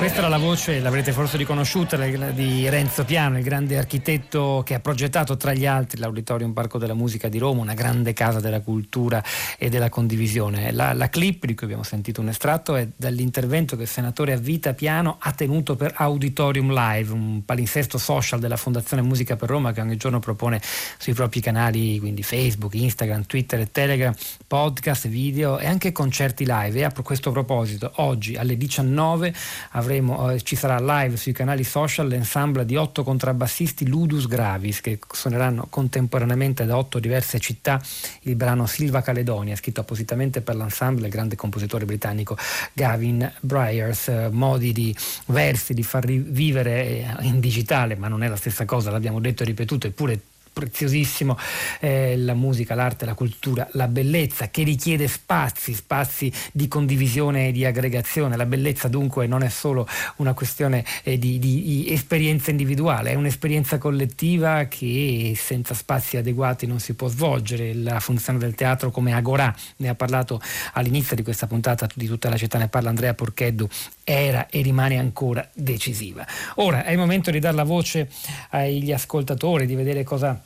Questa era la voce, l'avrete forse riconosciuta, di Renzo Piano, il grande architetto che ha progettato tra gli altri l'Auditorium Parco della Musica di Roma, una grande casa della cultura e della condivisione. La, la clip di cui abbiamo sentito un estratto è dall'intervento che il senatore a vita Piano ha tenuto per Auditorium Live, un palinsesto social della Fondazione Musica per Roma che ogni giorno propone sui propri canali, quindi Facebook, Instagram, Twitter e Telegram, podcast, video e anche concerti live. E a questo proposito, oggi alle 19 avremo avremo, eh, ci sarà live sui canali social l'ensemble di otto contrabbassisti Ludus Gravis che suoneranno contemporaneamente da otto diverse città il brano Silva Caledonia, scritto appositamente per l'ensemble, il grande compositore britannico Gavin Bryars, eh, modi di versi di far rivivere eh, in digitale, ma non è la stessa cosa, l'abbiamo detto e ripetuto, eppure preziosissimo eh, la musica, l'arte, la cultura, la bellezza che richiede spazi, spazi di condivisione e di aggregazione. La bellezza dunque non è solo una questione eh, di, di, esperienza individuale, è un'esperienza collettiva che senza spazi adeguati non si può svolgere. La funzione del teatro come agorà, ne ha parlato all'inizio di questa puntata di tutta la città, ne parla Andrea Porcheddu, era e rimane ancora decisiva. Ora è il momento di dare la voce agli ascoltatori, di vedere cosa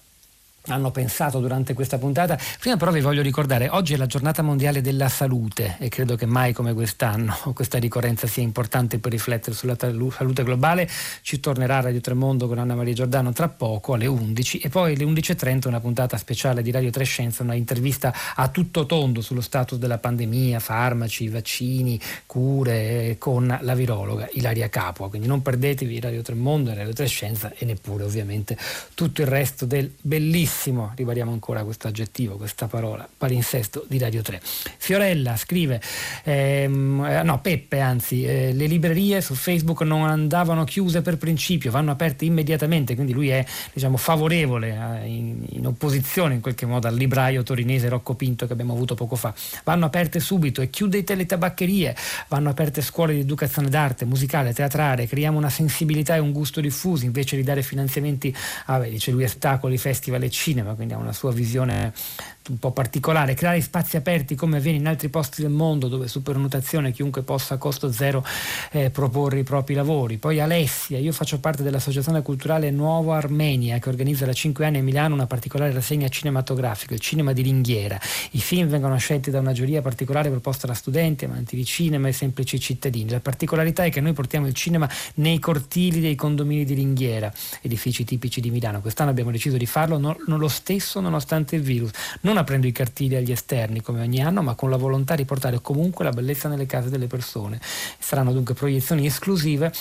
hanno pensato durante questa puntata. Prima però vi voglio ricordare, oggi è la giornata mondiale della salute e credo che mai come quest'anno questa ricorrenza sia importante per riflettere sulla salute globale. Ci tornerà Radio Tremondo con Anna Maria Giordano tra poco alle 11 e poi alle 11.30 una puntata speciale di Radio Trescenza, una intervista a tutto tondo sullo status della pandemia, farmaci, vaccini, cure con la virologa Ilaria Capua. Quindi non perdetevi Radio Tremondo e Radio Trescenza e neppure ovviamente tutto il resto del bellissimo bellissimo, ribadiamo ancora questo aggettivo, questa parola, palinsesto di Radio 3. Fiorella scrive, ehm, eh, no Peppe anzi, eh, le librerie su Facebook non andavano chiuse per principio, vanno aperte immediatamente, quindi lui è diciamo, favorevole, eh, in, in, opposizione in qualche modo al libraio torinese Rocco Pinto che abbiamo avuto poco fa. Vanno aperte subito e chiudete le tabaccherie, vanno aperte scuole di educazione d'arte, musicale, teatrale, creiamo una sensibilità e un gusto diffusi invece di dare finanziamenti a, beh, dice lui, ostacoli, festival, eccetera cinema, quindi ha una sua visione un po' particolare, creare spazi aperti come avviene in altri posti del mondo dove su prenotazione chiunque possa a costo zero eh, proporre i propri lavori. Poi Alessia, io faccio parte dell'associazione culturale Nuovo Armenia che organizza da cinque anni a Milano una particolare rassegna cinematografica, il cinema di ringhiera. I film vengono scelti da una giuria particolare proposta da studenti, amanti di cinema e semplici cittadini. La particolarità è che noi portiamo il cinema nei cortili dei condomini di ringhiera, edifici tipici di Milano. Quest'anno abbiamo deciso di farlo non, non lo stesso nonostante il virus. Non non aprendo i cartili agli esterni come ogni anno, ma con la volontà di portare comunque la bellezza nelle case delle persone. Saranno dunque proiezioni esclusive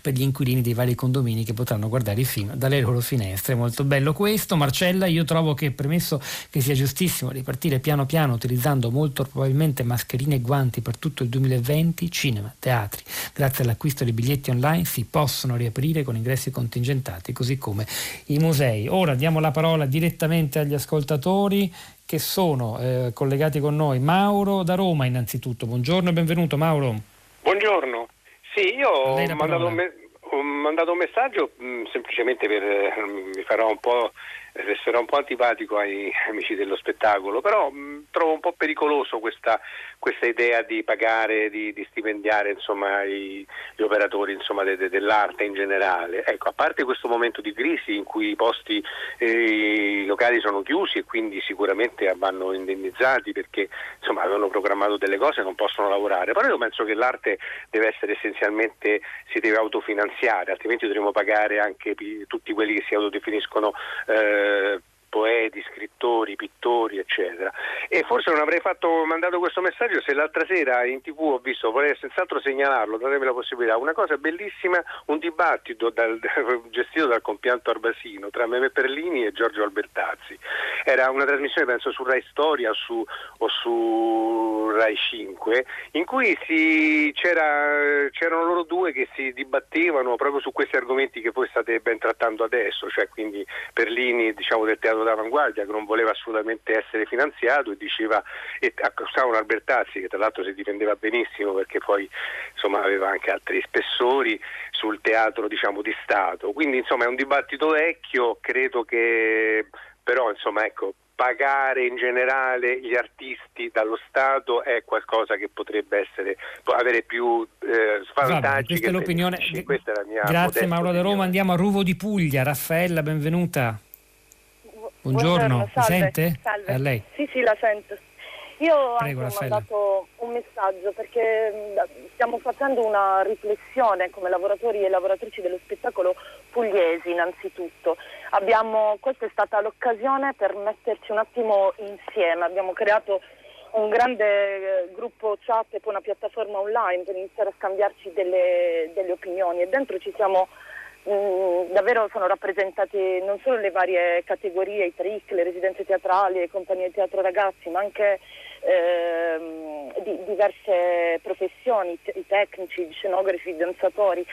per gli inquilini dei vari condomini che potranno guardare i film dalle loro finestre. Molto bello questo. Marcella, io trovo che premesso che sia giustissimo ripartire piano piano utilizzando molto probabilmente mascherine e guanti per tutto il 2020, cinema, teatri, grazie all'acquisto di biglietti online si possono riaprire con ingressi contingentati, così come i musei. Ora diamo la parola direttamente agli ascoltatori che sono eh, collegati con noi. Mauro da Roma innanzitutto. Buongiorno e benvenuto Mauro. Buongiorno. Sì, io ho mandato, me- ho mandato, un messaggio mh, mm, semplicemente per eh, mi farò un po' resterò un po' antipatico ai amici dello spettacolo, però mh, mm, trovo un po' pericoloso questa, questa idea di pagare, di, di stipendiare insomma, i, gli operatori insomma, de, de, dell'arte in generale. Ecco, a parte questo momento di crisi in cui i posti, eh, i locali sono chiusi e quindi sicuramente vanno indennizzati perché insomma, avevano programmato delle cose e non possono lavorare, però io penso che l'arte deve essere essenzialmente, si deve autofinanziare, altrimenti dovremo pagare anche tutti quelli che si autodefiniscono eh, uh, poeti, scrittori, pittori, eccetera. E forse non avrei fatto, mandato questo messaggio se l'altra sera in tv ho visto, vorrei senz'altro segnalarlo, datemi la possibilità, una cosa bellissima, un dibattito dal, gestito dal compianto Arbasino tra Meme Perlini e Giorgio Albertazzi. Era una trasmissione penso su Rai Storia su, o su Rai 5 in cui si, c'era, c'erano loro due che si dibattevano proprio su questi argomenti che voi state ben trattando adesso, cioè quindi Perlini diciamo, del teatro d'avanguardia che non voleva assolutamente essere finanziato e diceva e accusavano Albertazzi che tra l'altro si difendeva benissimo perché poi insomma, aveva anche altri spessori sul teatro diciamo, di Stato. Quindi insomma è un dibattito vecchio, credo che però insomma ecco pagare in generale gli artisti dallo Stato è qualcosa che potrebbe essere, avere più eh, svantaggi. questa è l'opinione. Questa è la mia Grazie Mauro da Roma, andiamo a Ruvo di Puglia. Raffaella, benvenuta. Buongiorno, Buongiorno mi sente? Salve. A lei. Sì, sì, la sento. Io Prego, ho mandato un messaggio perché stiamo facendo una riflessione come lavoratori e lavoratrici dello spettacolo pugliesi innanzitutto. Abbiamo, questa è stata l'occasione per metterci un attimo insieme, abbiamo creato un grande eh, gruppo chat e poi una piattaforma online per iniziare a scambiarci delle, delle opinioni e dentro ci siamo Mm, davvero sono rappresentate non solo le varie categorie, i trick, le residenze teatrali, le compagnie di teatro ragazzi, ma anche ehm, di, diverse professioni, i tecnici, i scenografi, i danzatori.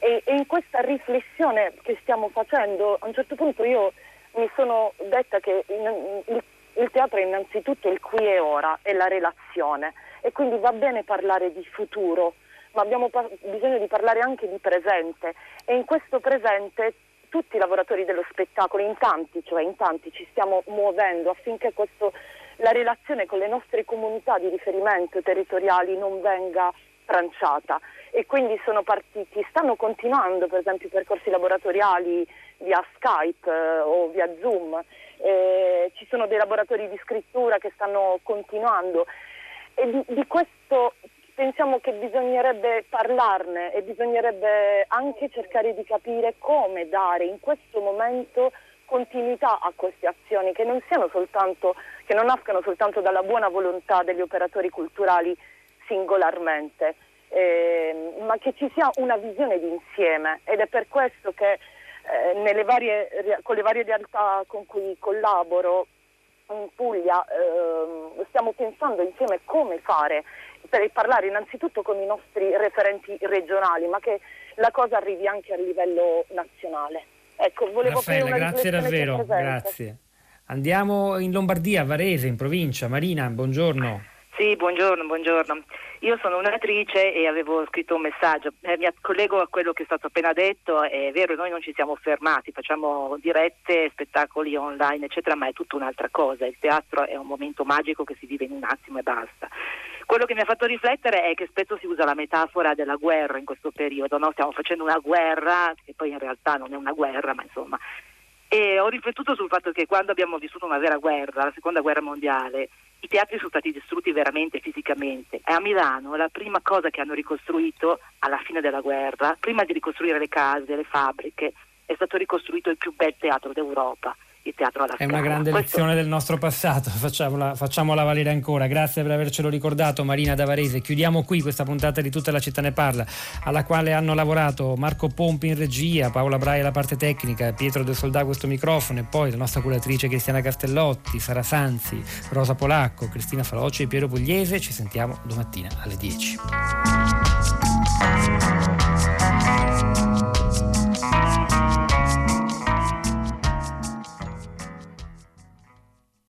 E, e, in questa riflessione che stiamo facendo, a un certo punto io mi sono detta che in, il, il teatro è innanzitutto il qui e ora, è la relazione e quindi va bene parlare di futuro ma abbiamo pa- bisogno di parlare anche di presente. E in questo presente tutti i lavoratori dello spettacolo, in tanti, cioè in tanti ci stiamo muovendo affinché questo, la relazione con le nostre comunità di riferimento territoriali non venga tranciata. E quindi sono partiti, stanno continuando per esempio i percorsi laboratoriali via Skype eh, o via Zoom, eh, ci sono dei laboratori di scrittura che stanno continuando. E di, di questo pensiamo che bisognerebbe parlarne e bisognerebbe anche cercare di capire come dare in questo momento continuità a queste azioni che non soltanto che non nascano soltanto dalla buona volontà degli operatori culturali singolarmente, eh, ma che ci sia una visione di insieme ed è per questo che eh, varie, con le varie realtà con cui collaboro in Puglia eh, stiamo pensando insieme come fare per parlare innanzitutto con i nostri referenti regionali, ma che la cosa arrivi anche a livello nazionale. Ecco, volevo Raffaella, grazie davvero, grazie. Andiamo in Lombardia, Varese, in provincia. Marina, buongiorno. Sì, buongiorno, buongiorno. Io sono un'attrice e avevo scritto un messaggio. Eh, mi collego a quello che è stato appena detto. È vero, noi non ci siamo fermati, facciamo dirette, spettacoli online, eccetera, ma è tutta un'altra cosa. Il teatro è un momento magico che si vive in un attimo e basta. Quello che mi ha fatto riflettere è che spesso si usa la metafora della guerra in questo periodo, no? stiamo facendo una guerra, che poi in realtà non è una guerra, ma insomma. E ho riflettuto sul fatto che quando abbiamo vissuto una vera guerra, la seconda guerra mondiale, i teatri sono stati distrutti veramente fisicamente. E a Milano la prima cosa che hanno ricostruito alla fine della guerra, prima di ricostruire le case, le fabbriche, è stato ricostruito il più bel teatro d'Europa il teatro alla È una grande Questo... lezione del nostro passato, facciamola, facciamola, valere ancora. Grazie per avercelo ricordato Marina Davarese. Chiudiamo qui questa puntata di Tutta la città ne parla, alla quale hanno lavorato Marco Pompi in regia, Paola Braia la parte tecnica, Pietro Del Soldà questo microfono e poi la nostra curatrice Cristiana Castellotti, Sara Sanzi, Rosa Polacco, Cristina Faloci e Piero Pugliese. Ci sentiamo domattina alle 10.